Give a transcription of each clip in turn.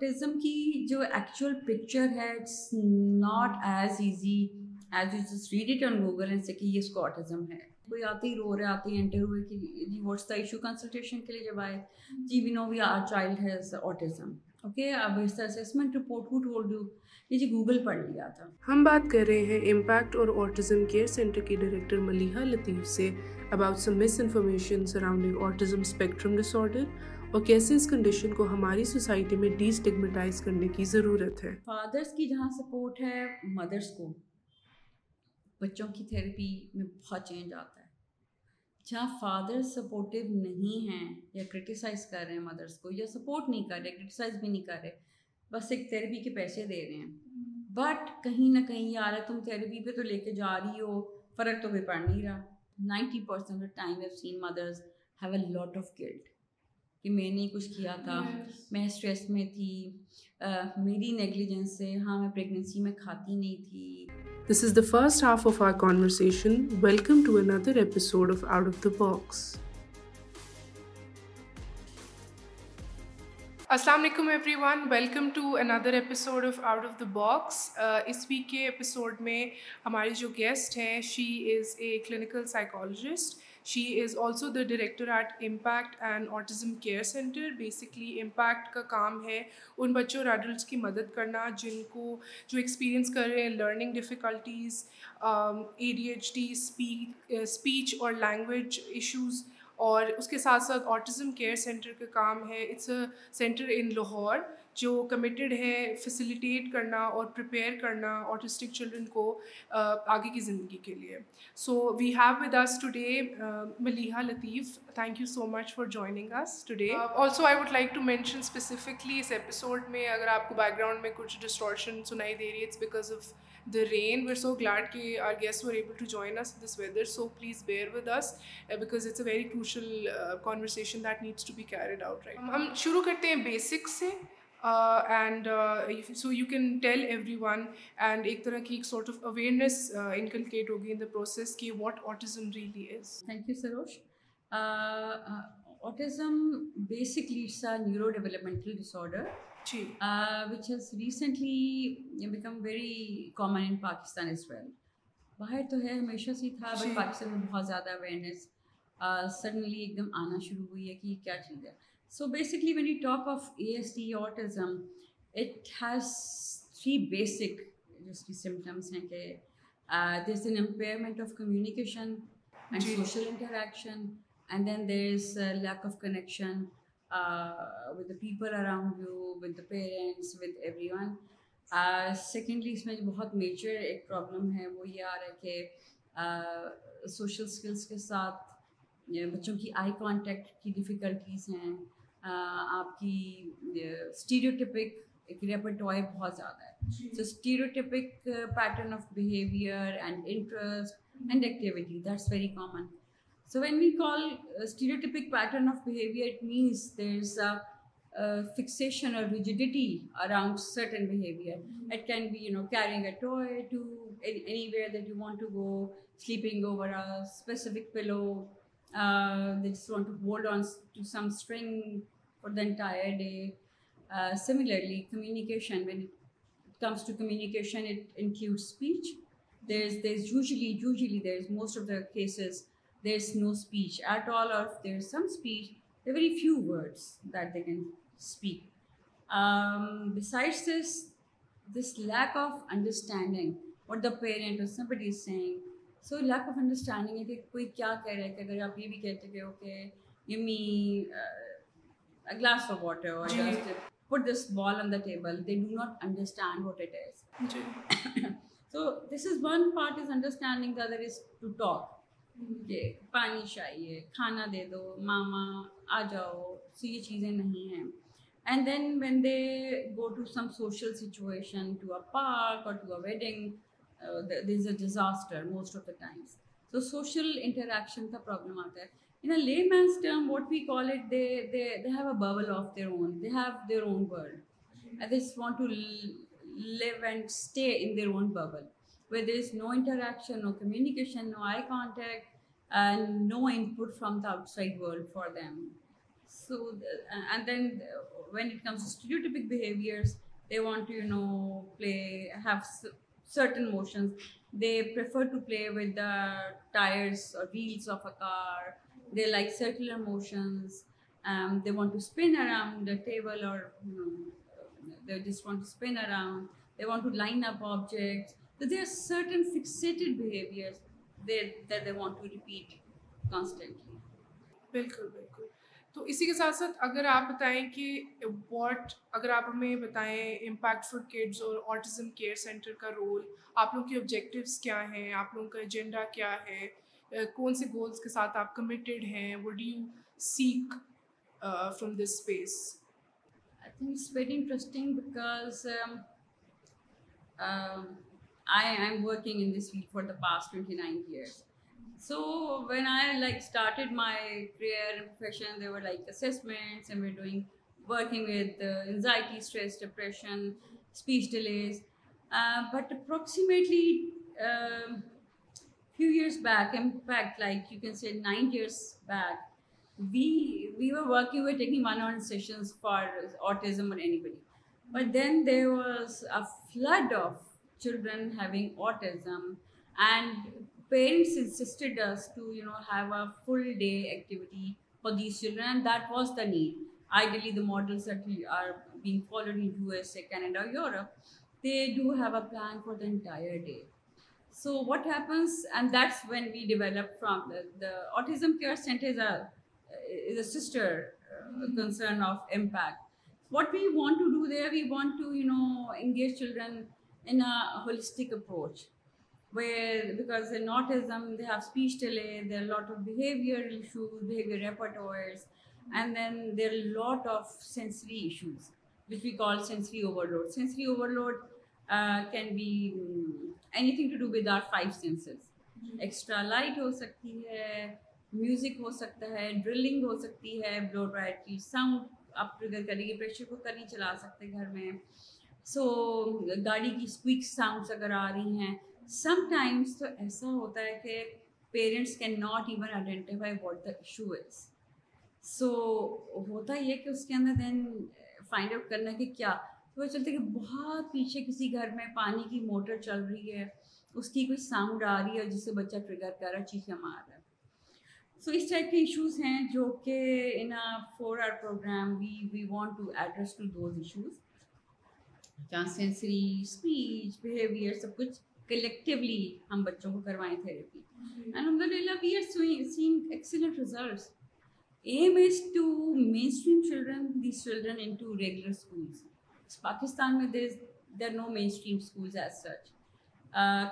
Autism کی جو actual picture ہے it's not as easy as you just read it on Google and سے کہ یہ اس کو آٹزم ہے کوئی آتے ہی رو رہے آتے ہی انٹر ہوئے کہ جی واٹس دا ایشو کنسلٹیشن کے لیے جب آئے جی we know we are child has autism okay اب اس طرح اسسمنٹ رپورٹ ہو ٹولڈ یو یہ جی گوگل پڑھ لیا تھا ہم بات کر رہے ہیں امپیکٹ اور آٹزم کیئر سینٹر کی ڈائریکٹر ملیحہ لطیف سے about some misinformation surrounding autism spectrum disorder اور کیسے اس کنڈیشن کو ہماری سوسائٹی میں ڈی اسٹگمیٹائز کرنے کی ضرورت ہے فادرس کی جہاں سپورٹ ہے مدرس کو بچوں کی تھیراپی میں بہت چینج آتا ہے جہاں فادر سپورٹیو نہیں ہیں یا کرٹیسائز کر رہے ہیں مدرس کو یا سپورٹ نہیں کر رہے کرٹیسائز بھی نہیں کر رہے بس ایک تھیراپی کے پیسے دے رہے ہیں بٹ کہیں نہ کہیں یار تم تھیراپی پہ تو لے کے جا رہی ہو فرق تو بھی پڑ نہیں رہا نائنٹی پرسینٹ آف گلٹ کہ میں نے کچھ کیا تھا میں اسٹریس میں تھی میری نیگلیجنس سے ہاں میں پریگنینسی میں کھاتی نہیں تھی this is the first half of our welcome to another episode of of out the box السلام علیکم everyone welcome to another episode of out of the box اس ویک کے ایپیسوڈ میں ہمارے جو گیسٹ ہیں she is a clinical psychologist she is also the director at impact and autism care centre basically impact کا کام ہے ان بچوں اور ایڈلٹس کی مدد کرنا جن کو جو ایکسپیرئنس کر رہے ہیں learning difficulties A D H D speech اور لینگویج ایشوز اور اس کے ساتھ ساتھ آٹزم کیئر سینٹر کا کام ہے it's a centre in Lahore جو کمیٹیڈ ہے فیسیلیٹیٹ کرنا اور پریپیئر کرنا آٹسٹک چلڈرن کو آگے کی زندگی کے لیے so we have with us today Maliha Latif thank you so much for joining us today also I would like to mention specifically اس ایپیسوڈ میں اگر آپ کو بیک گراؤنڈ میں کچھ ڈسٹورشن سنائی دے رہی ہے it's because of the rain we're so glad کہ our guest able to join this weather so please bear with us conversation that needs to be carried out right ہم شروع کرتے ہیں بیسک سے and so you can tell everyone and ایک طرح کی ایک سارٹ آف اویئرنیس انکلکیٹ ہوگی ان دا پروسیس کی what autism really is thank you Sarosh autism basically it's a neurodevelopmental disorder جی which has recently become very common in Pakistan as well باہر تو ہے ہمیشہ سے تھا بٹ پاکستان میں بہت زیادہ اویئرنیس سڈنلی ایک دم آنا شروع ہوئی ہے کہ یہ کیا چیز ہے so basically when you top of A S T autism it has three basic جو اس کی سمٹمس ہیں کہ there is an impairment of communication and social interaction and then there is lack of connection with the people around you with the parents with everyone secondly اس میں جو بہت major ایک پرابلم ہے وہ یہ آ رہا ہے کہ سوشل اسکلس کے ساتھ بچوں کی آئی کانٹیکٹ کی ڈفیکلٹیز ہیں آپ کی اسٹیریوٹیپک ایک ریپرٹوائے بہت زیادہ ہے so stereotypic pattern of behaviour and interest and activity that's very common so when we call stereotypic pattern of behaviour it means there is a fixation اور rigidity around certain behaviour it can be you know carrying a toy to anywhere that you want to go sleeping over a specific pillow Uh, they just want to hold on to some string for the entire day. Uh, similarly, communication, when it comes to communication, it includes speech. There's most of the cases, there's no speech at all, or if there's some speech, there are very few words that they can speak. Um, besides this lack of understanding what the parent or somebody is saying, so lack of understanding ہے کہ کوئی کیا کہہ رہا ہے کہ اگر آپ یہ بھی کہتے کہ ہو کہ me glass of water put this ball on the table they do not understand what it is so this is one part is understanding the other is to talk کہ پانی چاہیے کھانا دے دو ماما آ جاؤ سو یہ چیزیں نہیں ہیں and then when they go to some social situation to to a a park اور wedding is a disaster most of the times so social interaction کا پرابلم آتا ہے in a layman's term what we call it they they they have a bubble of their own they have their to live and stay in their own bubble where there is no interaction no communication know I contact no input from the outside world for them so and then when it comes to went behaviours they want to you know play have certain motions they prefer to play with the tyres wheels of a car they like circular motions and they want to spin around to line up objects تو اسی کے ساتھ ساتھ اگر آپ بتائیں کہ what اگر آپ ہمیں بتائیں امپیکٹ فور کڈس اور آٹزم کیئر سینٹر کا رول آپ لوگوں کے آبجیکٹیوس کیا ہیں آپ لوگوں کا ایجنڈا کیا ہے کون سے گولس کے ساتھ آپ کمیٹیڈ ہیں what do you seek from this space I think very interesting because I I am working in this field for the past twenty nine years So when I started my career and profession, there were assessments, and we're working with anxiety, stress, depression, speech delays. Uh, but approximately um, few years back, in fact, you can say 9 years back, we were working, we were taking one-on-one sessions for autism or anybody. But then there was a flood of children having autism, and parents day activity for these children that was the need ideally this followed in U S A Canada Europe do have a plan for the entire day so happens and that's when we develop of impact what they we want to you know engage in holistic approach where because in autism they have speech delay, there are a lot of behavioral issues, behavior repertoires, and then there are a lot of sensory issues, which we call sensory overload. Sensory overload uh, can be anything to do with our five senses. Extra light ho sakti hai, music ho sakta hai, drilling ho sakti hai, blow dry sound آپ trigger کریں گے pressure cooker نہیں چلا سکتے گھر میں so گاڑی کی اسپیک ساؤنڈس اگر آ رہی ہیں سم ٹائمس تو ایسا ہوتا ہے کہ parents can not even identify what the issue is so ہوتا یہ کہ اس کے اندر دین فائنڈ آؤٹ کرنا کہ کیا تو وہ چلتے کہ بہت پیچھے کسی گھر میں پانی کی موٹر چل رہی ہے اس کی کوئی ساؤنڈ آ رہی ہے اور جس سے بچہ ٹریگر کر رہا ہے چیخیں رہا ہے سو اس ٹائپ کے ایشوز ہیں جو کہ in four our programme we we want to address to those issues sensory speech behaviour سب کچھ کلیکٹیولی ہم بچوں کو کروائیں تھیراپی الحمد للہ we are aim is to to mainstream children children these in regular schools Pakistan میں there there no mainstream schools as such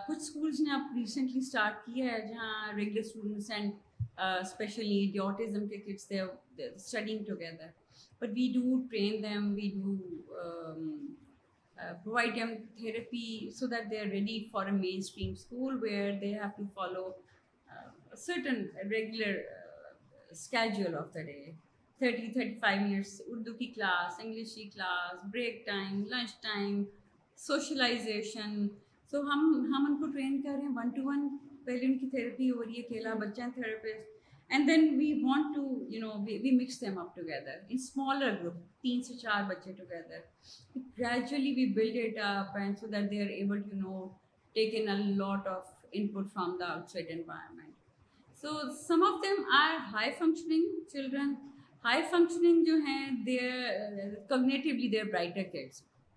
کچھ اسکولس نے اب ریسنٹلی اسٹارٹ کیا ہے جہاں ریگولر اسٹوڈنٹس اینڈ اسپیشلی کے they studying together but we do train them we do provide them therapy so that they are ready for mainstream school where they have to follow certain regular schedule of the day thirty thirty five years Urdu کی class English کی class break time lunch time socialisation so ہم ہم ان کو train کر رہے ہیں one to one پہلے ان کی تھیراپی ہو رہی ہے اکیلا بچہ therapist and then we want to you know we mix them up together in smaller group تین سے چار بچے together gradually we build it and so that they are able to know take in in lot of put from the outside environment so some of them are high functioning children high functioning جو ہیں brighter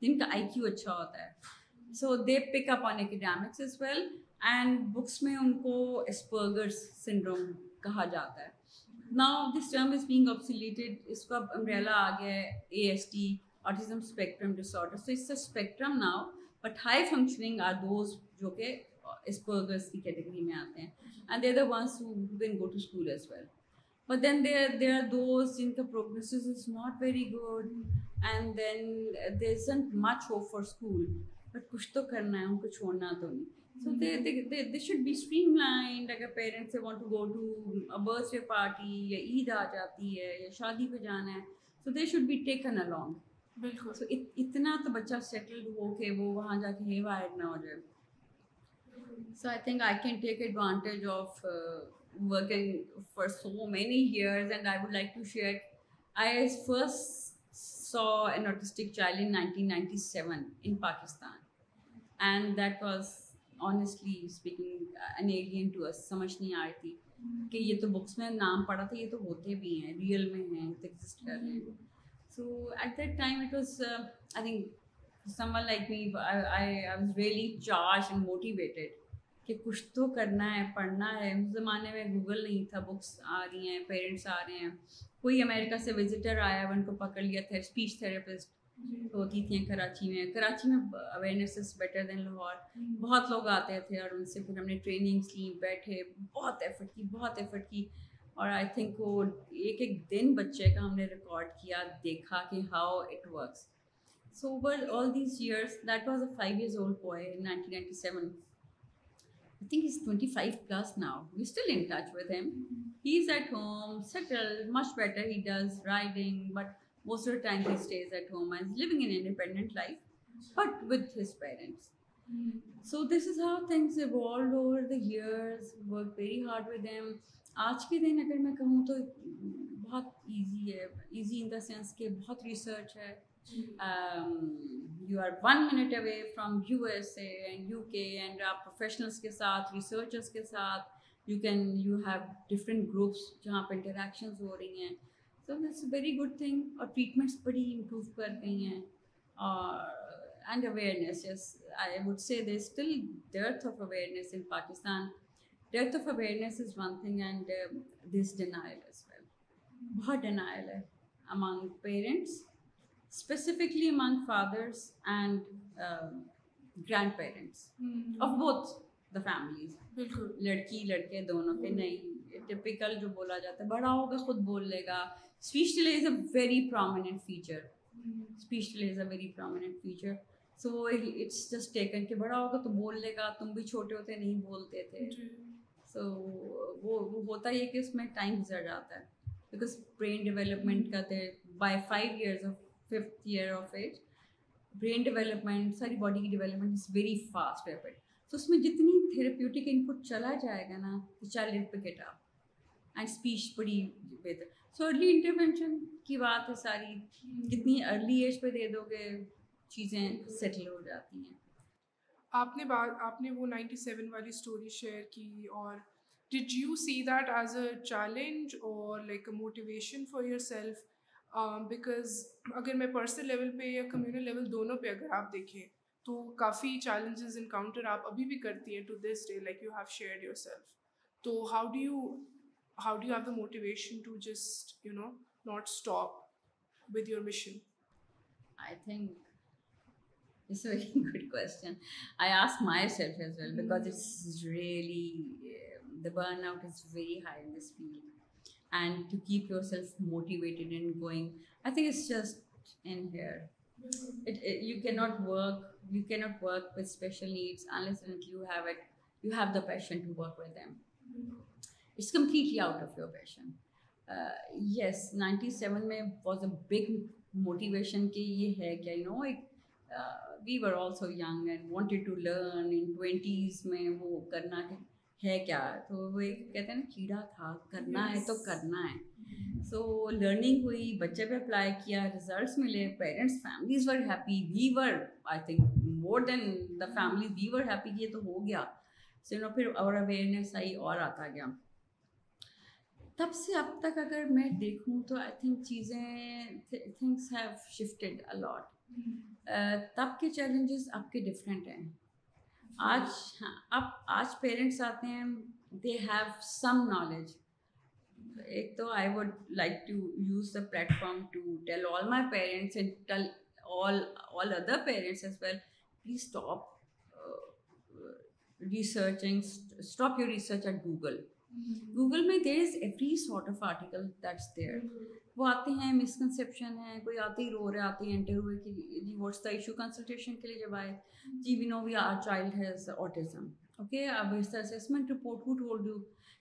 جن کا آئی کیو اچھا ہوتا ہے so they pick up on academics as well and books میں ان کو اسپرگرس سنڈروم کہا جاتا ہے now this term is being obsoleted اس کا امبریلا آ گیا ہے A S T autism spectrum disorder so it's a spectrum now but high functioning are those جو کہ اسپرگرس کی کیٹیگری میں آتے ہیں and they the ones when go to school as well but then they are they are those جن کا progress is not very good and then they is much hope for school but کچھ تو کرنا ہے ان کو چھوڑنا تو نہیں So they, they, they, they should be streamlined اگر پیرنٹس سے want to go to birthday party یا عید آ جاتی ہے یا شادی پہ جانا ہے so they should be taken along بالکل سو اتنا تو بچہ سیٹلڈ ہو کہ وہ وہاں جا کے ہی وائر نہ ہو جائے so I think I can take advantage of working for so many years and I would like to share I first saw an artistic child in nineteen ninety seven in Pakistan and that was honestly speaking to اس سمجھ نہیں آ رہی تھی کہ یہ تو books میں نام پڑھا تھا یہ تو ہوتے بھی ہیں ریئل میں ہیں ایگزسٹ کر رہے ہیں so at that time it was I think someone like me I really charge and motivated کہ کچھ تو کرنا ہے پڑھنا ہے اس زمانے میں گوگل نہیں تھا بکس آ رہی ہیں پیرنٹس آ رہے ہیں کوئی امیرکا سے وزٹر آیا ان کو پکڑ لیا تھا اسپیچ تھراپسٹ ہوتی تھیں کراچی میں کراچی میں awareness is better than Lahore بہت لوگ آتے تھے اور ان سے پھر ہم نے ٹریننگس لیں بیٹھے بہت ایفرٹ کی بہت ایفرٹ کی اور آئی تھنک وہ ایک ایک دن بچے کا ہم نے ریکارڈ کیا دیکھا کہ how it works so over all these years that was a five years old boy nineteen ninety seven I think is twenty five plus now we still in touch with him he is at home settle much better he does riding but most of time the stays at homes living independent life but with his parents so this is how things the years work very hard ویم آج کے دن اگر میں کہوں تو بہت easy ہے easy in the sense کہ بہت ریسرچ ہے you are one minute away from U S A and U K and آپ پروفیشنلس کے ساتھ ریسرچرس کے ساتھ you can you have different groups جہاں پہ انٹریکشنز ہو رہی ہیں so that's very good thing اور ٹریٹمنٹس بڑی امپروو کر گئی ہیں اور and awareness yes I would say they still of awareness in Pakistan dearth of awareness is one thing and this denial is well بہت ڈینائل ہے among parents specifically among fathers and grandparents of بہت the families بالکل لڑکی لڑکے دونوں کے نہیں typical جو بولا جاتا ہے بڑا ہوگا خود بول لے گا speech delay is a very prominent feature very prominent feature so وہ کہ بڑا ہوگا تو بول لے گا تم بھی چھوٹے ہوتے نہیں بولتے تھے سو وہ وہ ہوتا ہی ہے کہ اس میں ٹائم گزر جاتا ہے بیکاز برین ڈیولپمنٹ کا تھے by five years of fifth year of age brain development ساری باڈی کی development is very fast rapid so تو اس میں جتنی تھیراپیوٹک ان پٹ چلا جائے گا نا child picked up and speech بڑی بہتر کی بات ہے ساری کتنی ارلی ایج پہ دے دو گے چیزیں سیٹل ہو جاتی ہیں آپ نے بات آپ نے وہ نائنٹی سیون والی اسٹوری شیئر کی اور did you see that as a challenge اور like a motivation for yourself because اگر میں پرسنل لیول پہ یا کمیونل لیول دونوں پہ اگر آپ دیکھیں تو کافی چیلنجز انکاؤنٹر آپ ابھی بھی کرتی ہیں to this day like you have share yourself تو how do you how do you have the motivation to just, not stop with your mission? I think it's a very good question. I ask myself as well, because mm. it's really, um, the burnout is very high in this field. And to keep yourself motivated and going, I think it's just in here. Mm-hmm. You cannot work with special needs unless you have the passion to work with them. Mm-hmm. It's completely out of your passion yes ninety seven میں was a big motivation کہ یہ ہے کیا you know ایک we also young and wanted to learn in twenties میں وہ کرنا ہے کیا تو وہ ایک کہتے ہیں نا کیڑا تھا کرنا ہے تو کرنا ہے سو لرننگ ہوئی بچے پہ اپلائی کیا ریزلٹس ملے parents families were happy we were I think more than the family we were happy یہ تو ہو گیا سو نو پھر اور اویئرنیس آئی اور آتا گیا تب سے اب تک اگر میں دیکھوں تو آئی تھنک چیزیں تھنگس ہیو شفٹیڈ الاٹ تب کے چیلنجز اب کے ڈفرینٹ ہیں آج ہاں، اب آج پیرنٹس آتے ہیں دے ہیو سم نالج ایک تو I would like to use the forum to tell all my parents and all other parents as well please stop researching stop your research at Google Google میں there is every sort of article that's there وہ آتے ہیں misconception ہے کوئی آتے ہی رو رہے آتے ہیں انٹر ہوئے کہ جی واٹس دا ایشو کنسلٹیشن کے لیے جب آئے mm-hmm. جی we we know our child has autism okay اب اس طرح رپورٹ ہو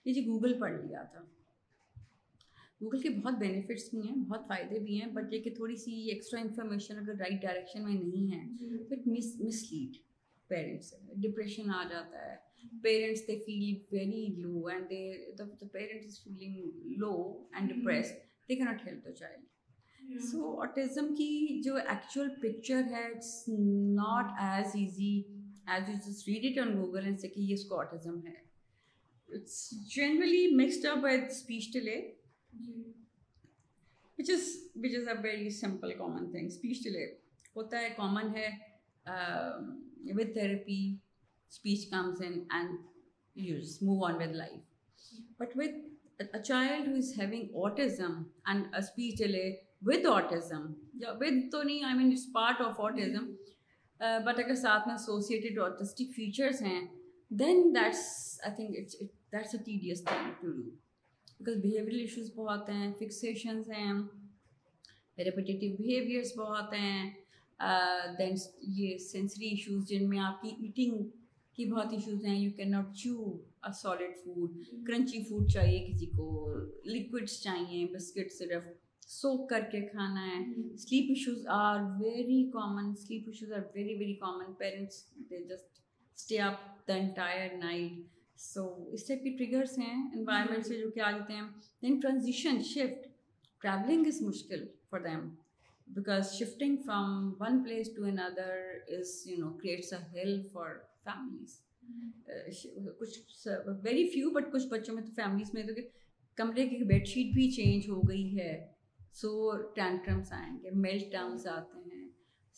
یہ جی گوگل پڑھ لیا تھا گوگل کے بہت بینیفٹس بھی ہیں بہت فائدے بھی ہیں بٹ یہ کہ تھوڑی سی ایکسٹرا انفارمیشن اگر رائٹ ڈائریکشن میں نہیں ہے تو مس لیڈ پیرنٹس ڈپریشن آ جاتا ہے parents they feel very low and they the, the parent is feeling low and mm-hmm. depressed they cannot help the child so autism کی جو ایکچوئل پکچر ہے it's not as easy as you جس read it on Google and سے کہ یہ اس کو autism ہے it's generally mixed up with speech delay which is which is a very simple common thing speech delay ہوتا ہے کامن ہے with therapy speech comes in move on with life but with a child who's having autism but اگر ساتھ میں autistic features ہیں then that's issues بہت ہیں فکسیشنز ہیں ریپیٹیو بہیویئرس بہت ہیں دین یہ سینسری ایشوز جن میں آپ کی ایٹنگ کہ بہت ایشوز ہیں you can not chew a solid food crunchy food چاہیے کسی کو لکوڈس چاہیے بسکٹ صرف سوک کر کے کھانا ہے sleep issues are very common sleep issues are very very common parents they just stay up the entire night so اس ٹائپ کے ٹریگرس ہیں انوائرمنٹ جی۔ سے جو کہ آ جاتے ہیں for them because shifting from one place to another is you know creates a for families کچھ ویری فیو بٹ کچھ بچوں میں تو فیملیز میں کمرے کی بیڈ شیٹ بھی چینج ہو گئی ہے سو ٹینٹرمس آئیں گے میلٹ میلس آتے ہیں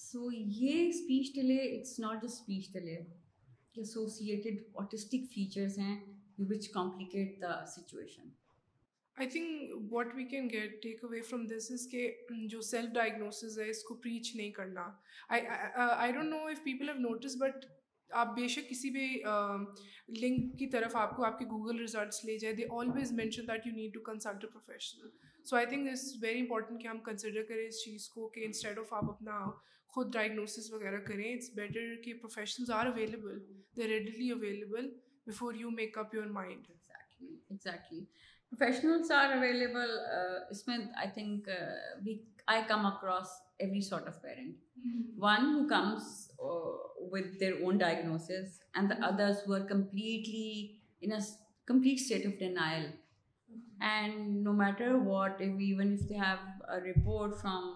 سو یہ speech delay it's not just speech delay autistic features ہیں which complicate the situation I think what we can get take away from this is کہ جو سیلف ڈائگنوسز ہے اس کو پریچ نہیں کرنا I don't know people have notice but آپ بے شک کسی بھی لنک کی طرف آپ کو آپ کے گوگل ریزلٹس لے جائے they always mention that you need to consult a professional so I think it's very important کہ ہم کنسیڈر کریں اس چیز کو کہ انسٹیڈ آف آپ اپنا خود ڈائگنوسس وغیرہ کریں اٹس بیٹر کہ professions are available they readily available before you make up your mind exactly professionals are available اس میں I think we I come across every sort of parent one he comes with their own diagnosis and others were completely in complete state of denial and no matter what even from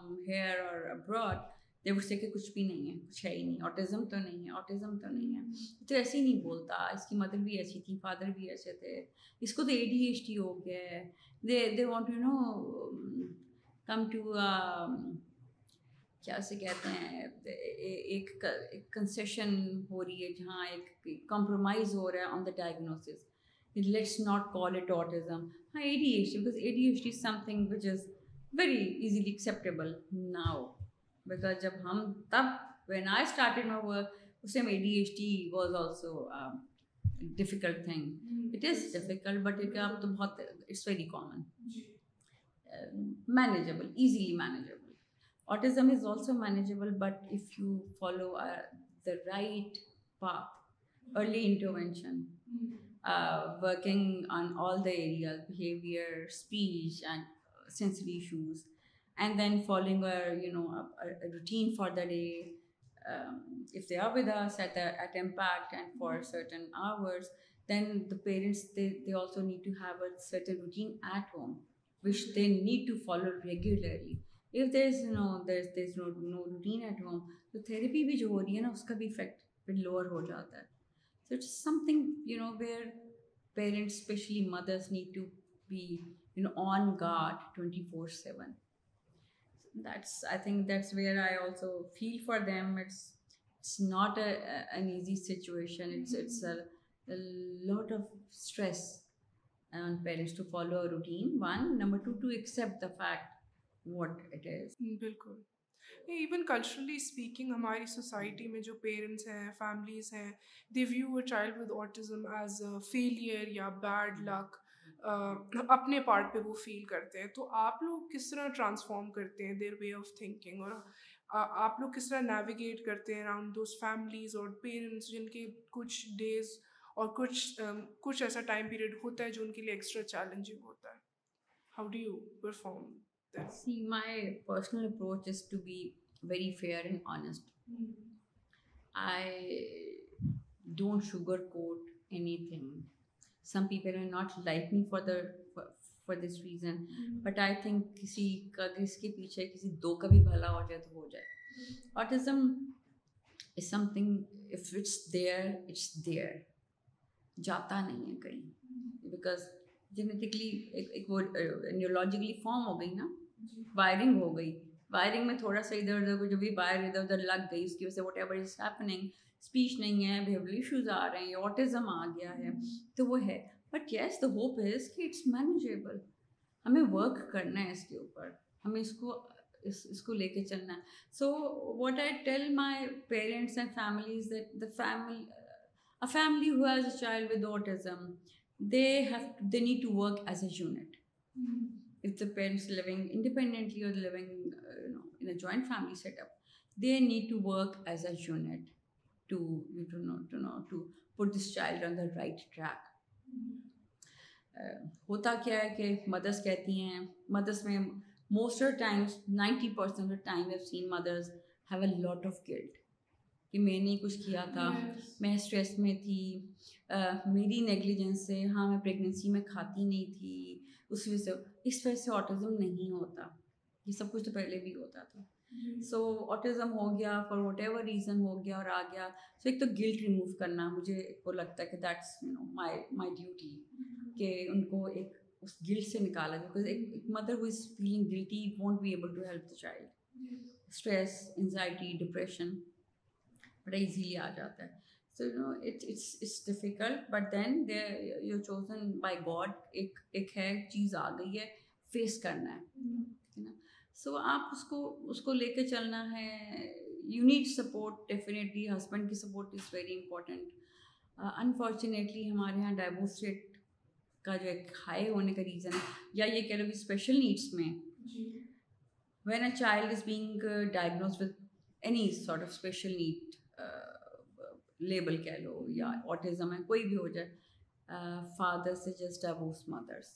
ہی کے کچھ بھی نہیں ہے کچھ ہے ہی نہیں autism تو نہیں ہے آٹوزم تو نہیں ہے تو ایسے ہی نہیں بولتا اس کی مدر بھی اچھی تھی فادر بھی اچھے تھے اس کو تو اے ڈی ایچ ڈی ہو گئے they they want you know come to کیا اسے کہتے ہیں ایک کنسیشن ہو رہی ہے جہاں ایک کمپرومائز ہو رہا ہے on the diagnosis let's not call it autism ہاں A D H because A D H D something which is very easily acceptable now because جب ہم تب when I started my work اس time A D H D was also difficult thing it is difficult but تو بہت it's very common manageable easily manageable Autism is also manageable, but if you follow uh, the right path, early intervention, hmm. uh, working on all the areas, behavior, speech, and uh, sensory issues, and then following a routine for the day. Um, if they are with us at Impact and for hmm. certain hours, then the parents, they also need to have a certain routine at home, which they need to follow regularly. If there there there is is no no no routine at home تو therapy بھی جو ہو رہی ہے نا اس کا بھی effect پھر lower ہو جاتا ہے so it's something you know where parents especially mothers need to be you know on guard twenty four seven that's I think that's where I also feel for them it's it's not a easy situation it's it's lot of stress parents to follow routine one number two to accept the fact what it is بالکل even culturally speaking ہماری society میں جو parents ہیں families ہیں the view a child with autism as a failure یا bad luck اپنے part پہ وہ فیل کرتے ہیں تو آپ لوگ کس طرح ٹرانسفارم کرتے ہیں دیر وے آف تھنکنگ اور آپ لوگ کس طرح نیویگیٹ کرتے ہیں اراؤنڈ دوز فیملیز اور پیرنٹس جن کے کچھ ڈیز اور کچھ کچھ ایسا ٹائم پیریڈ ہوتا ہے جو ان کے لیے ایکسٹرا چیلنجنگ ہوتا ہے how do you perform see my personal approaches to be very fair and honest I don't sugar coat anything some people we not like me for there for this reason but I think کسی کا کس کے پیچھے کسی دو کا بھی بھلا ہو جائے تو ہو جائے autism is something if it's there it's there جاتا نہیں ہے کہیں بیکاز جینےجیکلی فارم ہو گئی نا وائرنگ ہو گئی وائرنگ میں تھوڑا سا ادھر ادھر بھی وائر ادھر ادھر لگ گئی اس کی وجہ سے whatever is happening speech نہیں ہے بہیول ایشوز آ رہے ہیں آٹزم آ گیا ہے تو وہ ہے but yes the hope is کہ اٹس مینیجیبل ہمیں ورک کرنا ہے اس کے اوپر ہمیں اس کو اس کو لے کے چلنا ہے so what I tell my parents and families the family family who as a child with autism they have they need to work as a unit if the parents living living independently or in uh, you know a joint family setup they need to work as a unit to you know to know to put this child on the right track ہوتا کیا ہے کہ مدرس کہتی ہیں mothers میں most of times ninety percent mothers a lot of guilt کہ میں نے کچھ کیا تھا میں اسٹریس میں تھی میری نیگلیجنس سے ہاں میں پریگنینسی میں کھاتی نہیں تھی اس وجہ سے اس وجہ سے آٹزم نہیں ہوتا یہ سب کچھ تو پہلے بھی ہوتا تھا سو جی۔ آٹزم ہو گیا فار وٹ ایور ریزن ہو گیا اور آ گیا سو ایک تو گلٹ ریموو کرنا مجھے وہ لگتا ہے کہ that's you know my my duty کہ ان کو ایک اس گلٹ سے نکالا بیکاز ایک mother who is feeling guilty won't be able to help the child stress anxiety depression بڑا ایزیلی آ جاتا ہے no it's difficult but then they you chosen by God ایک ایک ہے چیز آ گئی ہے فیس کرنا ہے نا سو آپ اس کو اس کو لے کے چلنا ہے you need support definitely husband کی support is very important unfortunately ہمارے یہاں ریٹ کا جو ایک ہائی ہونے کا ریزن ہے یا یہ کہہ لو کہ اسپیشل نیڈس میں when a child is being diagnose with any sort of special need label کہہ لو یا آٹزم ہے کوئی بھی ہو جائے فادر سے just abuse mothers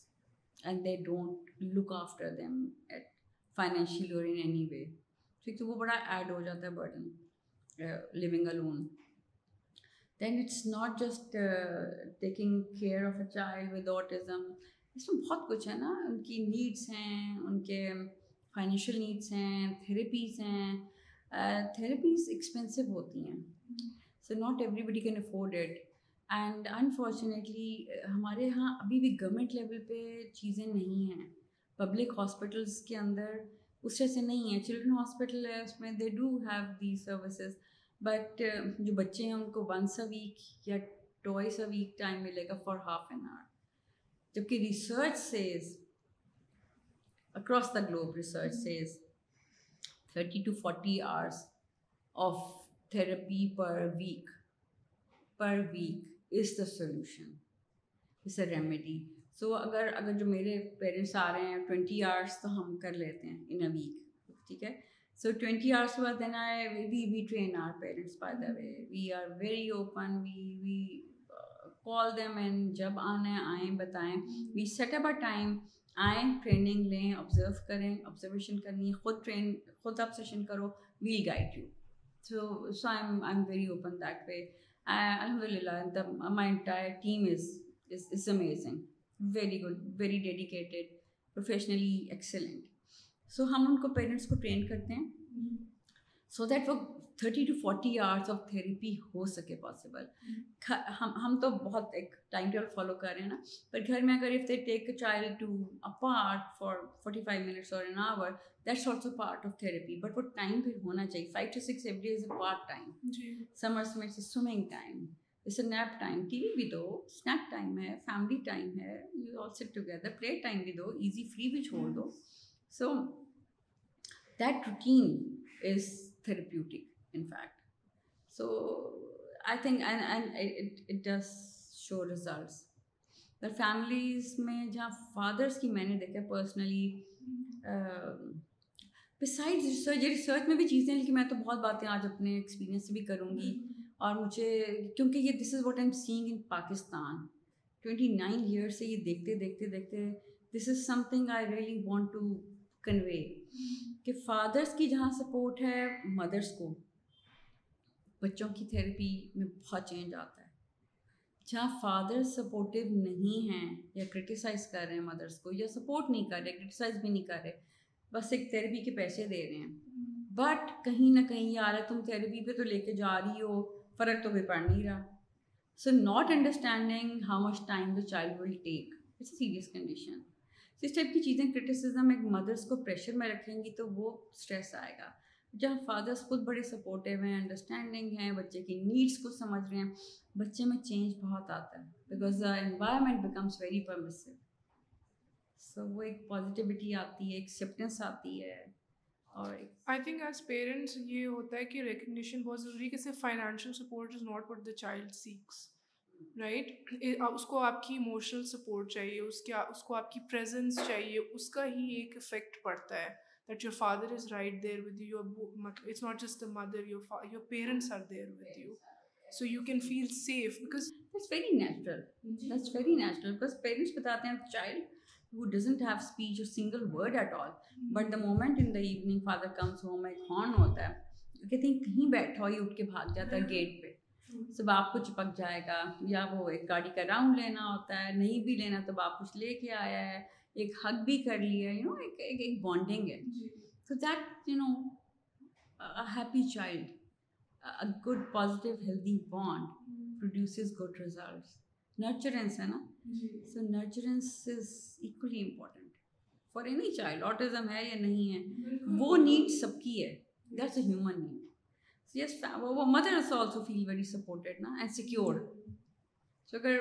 and they don't look after them at financial اور ان اینی وے ٹھیک ہے وہ بڑا ایڈ ہو جاتا ہے burden living a loan then it's not just taking care of a child with autism اس میں بہت کچھ ہے نا ان کی نیڈس ہیں ان کے فائنینشیل نیڈس ہیں تھیریپیز ہیں تھیراپیز ایکسپینسو ہوتی ہیں so not everybody can afford it and unfortunately ہمارے یہاں ابھی بھی گورنمنٹ لیول پہ چیزیں نہیں ہیں پبلک ہاسپٹلس کے اندر اس طرح سے نہیں ہیں چلڈرن ہاسپٹل ہے اس میں they do have the services but جو بچے ہیں ان کو ونس اے ویک یا ٹوائس اے ویک ٹائم ملے گا فار ہاف این آور جبکہ research across the globe research thirty two forty hours of therapy per week per week is the solution is a remedy so اگر اگر جو میرے parents آ رہے ہیں ٹوینٹی آورس تو ہم کر لیتے ہیں ان اے ویک ٹھیک ہے سو ٹوینٹی آورس بعد دین ہے we we train our parents by the way we are very open we we call them and جب آنا ہے آئیں بتائیں we set up a time آئیں ٹریننگ لیں آبزرو کریں آبزرویشن کرنی خود ٹرین خود آبسیشن کرو we'll guide you So, so I'm, I'm very Very very open that way. Uh, Alhamdulillah, the, my entire team is, is, is amazing. good, dedicated, excellent so ہم ان کو parents کو train کرتے ہیں so that وہ thirty two forty hours of therapy ہو سکے possible ہم ہم تو بہت ایک ٹائم ٹیبل فالو کر رہے ہیں نا پر گھر میں اگر if they take a child to for forty five minutes اور an hour that's also part of therapy but وہ ٹائم پھر ہونا چاہیے five to six every is a part time summers میں اٹس اے سوئمنگ ٹائم جیسے nap time T V بھی دو snap time ہے فیملی ٹائم ہے you all sit together play time بھی دو ایزی فری بھی چھوڑ دو so that routine is therapeutic in fact so I think it does show results families میں جہاں فادرس کی میں نے دیکھا پرسنلی ریسرچ یہ ریسرچ میں بھی چیزیں ہیں لیکن میں تو بہت باتیں آج اپنے ایکسپیرینس بھی کروں گی اور مجھے کیونکہ یہ this is what I am saying in Pakistan twenty nine years سے یہ دیکھتے دیکھتے دیکھتے this is something I really want to convey کہ فادرس کی جہاں سپورٹ ہے مدرس کو بچوں کی تھیراپی میں بہت چینج آتا ہے جہاں فادر سپورٹیو نہیں ہیں یا کرٹیسائز کر رہے ہیں مدرس کو یا سپورٹ نہیں کر رہے کرٹیسائز بھی نہیں کر رہے بس ایک تھیراپی کے پیسے دے رہے ہیں بٹ کہیں نہ کہیں یار تم تھیراپی پہ تو لے کے جا رہی ہو فرق تو بھی پڑ نہیں رہا so not understanding how much time the child will take it's a serious condition اس ٹائپ کی چیزیں کرٹیسزم ایک مدرس کو پریشر میں رکھیں گی تو وہ اسٹریس آئے گا جہاں فادرس خود بڑے سپورٹیو ہیں انڈرسٹینڈنگ ہیں بچے کی نیڈس کو سمجھ رہے ہیں بچے میں چینج بہت آتا ہے because the environment becomes very permissive سب وہ ایک پازیٹیوٹی آتی ہے ایکسپٹینس آتی ہے اور آئی تھنک ایز پیرنٹس یہ ہوتا ہے کہ ریکگنیشن بہت ضروری ہے کہ صرف financial support is not what the child seeks right اس کو آپ کی اموشنل سپورٹ چاہیے اس کے اس کو آپ کی پریزنس چاہیے اس کا ہی ایک افیکٹ پڑتا ہے that your father is right there with you it's not just the mother your your parents are there with you so you can feel safe because that's that's very very natural natural because parents بتاتے ہیں child single word at all but the moment in the evening father comes home ایک horn ہوتا ہے کہیں بیٹھا یہ اٹھ کے بھاگ جاتا ہے گیٹ پہ سب آپ کو چپک جائے گا یا وہ ایک گاڑی کا راؤنڈ لینا ہوتا ہے نہیں بھی لینا تو باپ کچھ لے کے آیا ہے ایک حق بھی کر لیا یو نو ایک ایک بانڈنگ ہے so that you know happy child good positive healthy bond produces good results nurturance ہے نا so nurturance is equally important for any child autism ہے یا نہیں ہے وہ نیڈ سب کی ہے that's a human need yes mother also feel very supported نا اینڈ سیکیورڈ سو اگر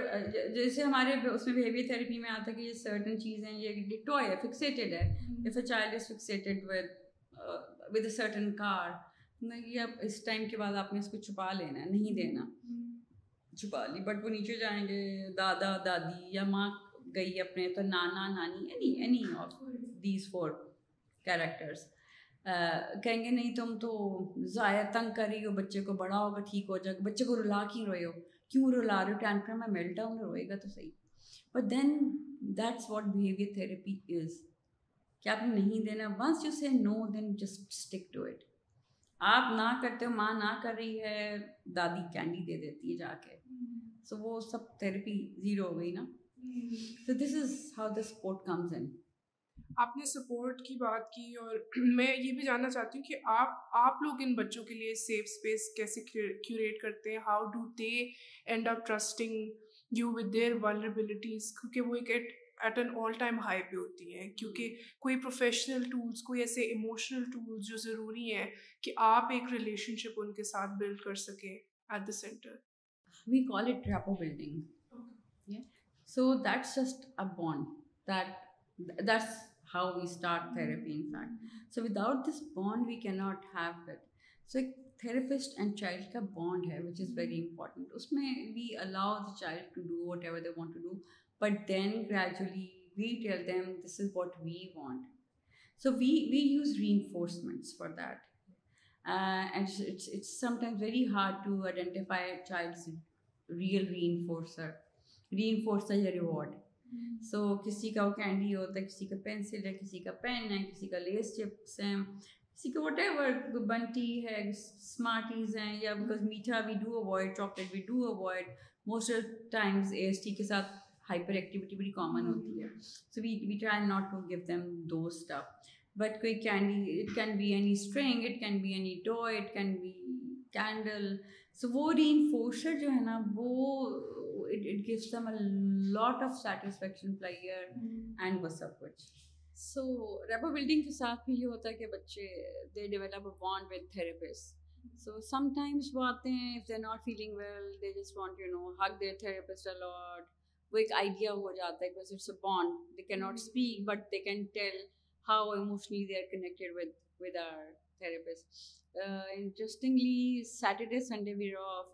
جیسے ہمارے اس میں بہیویئر تھیراپی میں آتا ہے کہ یہ سرٹن چیزیں یہ فکسیٹیڈ ہے if a child is fixated with with a certain car اس ٹائم کے بعد آپ نے اس کو چھپا لینا ہے نہیں دینا چھپا لی بٹ وہ نیچے جائیں گے دادا دادی یا ماں گئی اپنے تو نانا نانی any any of these four characters کہیں گے نہیں تم تو ضائع تنگ کر رہی ہو بچے کو بڑا ہوگا ٹھیک ہو جائے گا بچے کو رلا کیوں روئے ہو کیوں رلا رہے ہو ٹینکر میں میلٹ ڈاؤن روئے گا تو صحیح but then that's what behaviour therapy is آپ نے نہیں دینا once you say no then just stick to it آپ نہ کرتے ہو ماں نہ کر رہی ہے دادی کینڈی دے دیتی ہے جا کے سو وہ سب تھراپی زیرو ہو گئی نا this is how the support comes in آپ نے سپورٹ کی بات کی اور میں یہ بھی جاننا چاہتی ہوں کہ آپ آپ لوگ ان بچوں کے لیے سیف اسپیس کیسے کیوریٹ کرتے ہیں how do they end of trusting you with their vulnerabilities کیونکہ وہ ایک ایٹ ایٹ ٹائم ہائی پہ ہوتی ہیں کیونکہ کوئی پروفیشنل ٹولس کوئی ایسے ایموشنل ٹولس جو ضروری ہیں کہ آپ ایک ریلیشن شپ ان کے ساتھ بلڈ کر سکیں at the centre we call it rapport building so that's just a bond that that's how we start therapy fact so without this bond we کی ناٹ ہیو دیٹ سو ایک therapist and child کا bond ہے which is very important اس میں we allow the child to do whatever they want to do but then gradually we tell them this is what we want so we we use reinforcements for that and it's sometimes very hard to identify child's real reinforcer reinforcer یا reward so کسی کا وہ candy ہوتا ہے کسی کا pencil ہے کسی کا پین ہے کسی کا لیس چپس ہیں کسی کا وٹ ایور بنٹی ہے اسمارٹیز ہیں یا میٹھا do do avoid avoid chocolate most of times A S T کے ساتھ ہائپر ایکٹیویٹی بڑی کامن ہوتی ہے so we we try not to give them do stuff but کوئی candy it can be any string it can be any it can be candle so so وہ وہ وہ reinforcer جو ہے نا it gives them a lot of satisfaction player and سب کچھ building کے ساتھ بھی یہ ہوتا ہے کہ بچے they they they they they they develop want therapist therapist so some times وہ وہ آتے ہیں if not not feeling well just you know there a lot ایک آئیڈیا ہو جاتا ہے because it's a bond can can speak but tell how emotionally are are with with interestingly Saturday Sunday we off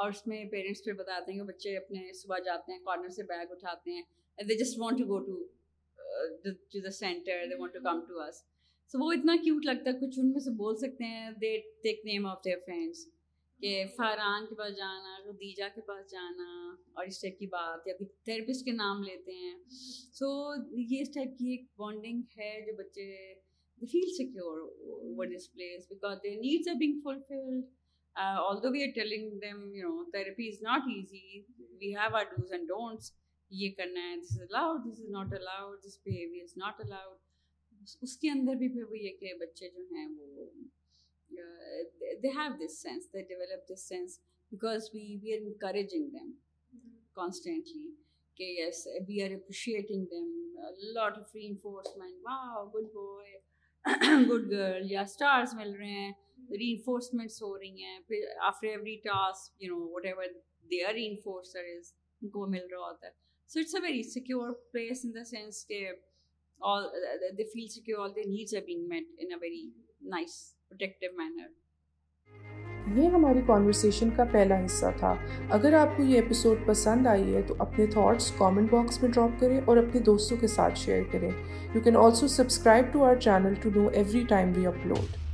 اور اس میں parents پھر بتاتے ہیں کہ بچے اپنے صبح جاتے ہیں کارنر سے بیگ اٹھاتے ہیں they just want to go to to the centre they want to come to so وہ اتنا کیوٹ لگتا ہے کچھ ان میں سے بول سکتے ہیں they take name of their friends کہ mm-hmm. فاران کے پاس جانا خدیجہ کے پاس جانا اور اس ٹائپ کی بات یا پھر تھیراپسٹ کے نام لیتے ہیں سو mm-hmm. یہ اس ٹائپ کی ایک بانڈنگ ہے جو بچے they feel secure this place they need آلدو ویلنگیزی وی ہیو آرڈ یہ کرنا ہے اس کے اندر بھی پھر وہ یہ کہ بچے جو ہیں وہ they have this sense they develop this sense because encouraging them constantly کہ yes we are appreciating good girl یا اسٹارس مل رہے ہیں ری انفورسمنٹس ہو رہی ہیں پھر after every task you know whatever reinforcer is ان کو مل رہا ہوتا ہے so it's a very secure place in the sense کہ feel secure all needs a being met in a very nice protective manner یہ ہماری conversation کا پہلا حصہ تھا اگر آپ کو یہ اپیسوڈ پسند آئی ہے تو اپنے تھاٹس کامنٹ باکس میں ڈراپ کریں اور اپنے دوستوں کے ساتھ شیئر کریں you can also subscribe to are know every time we upload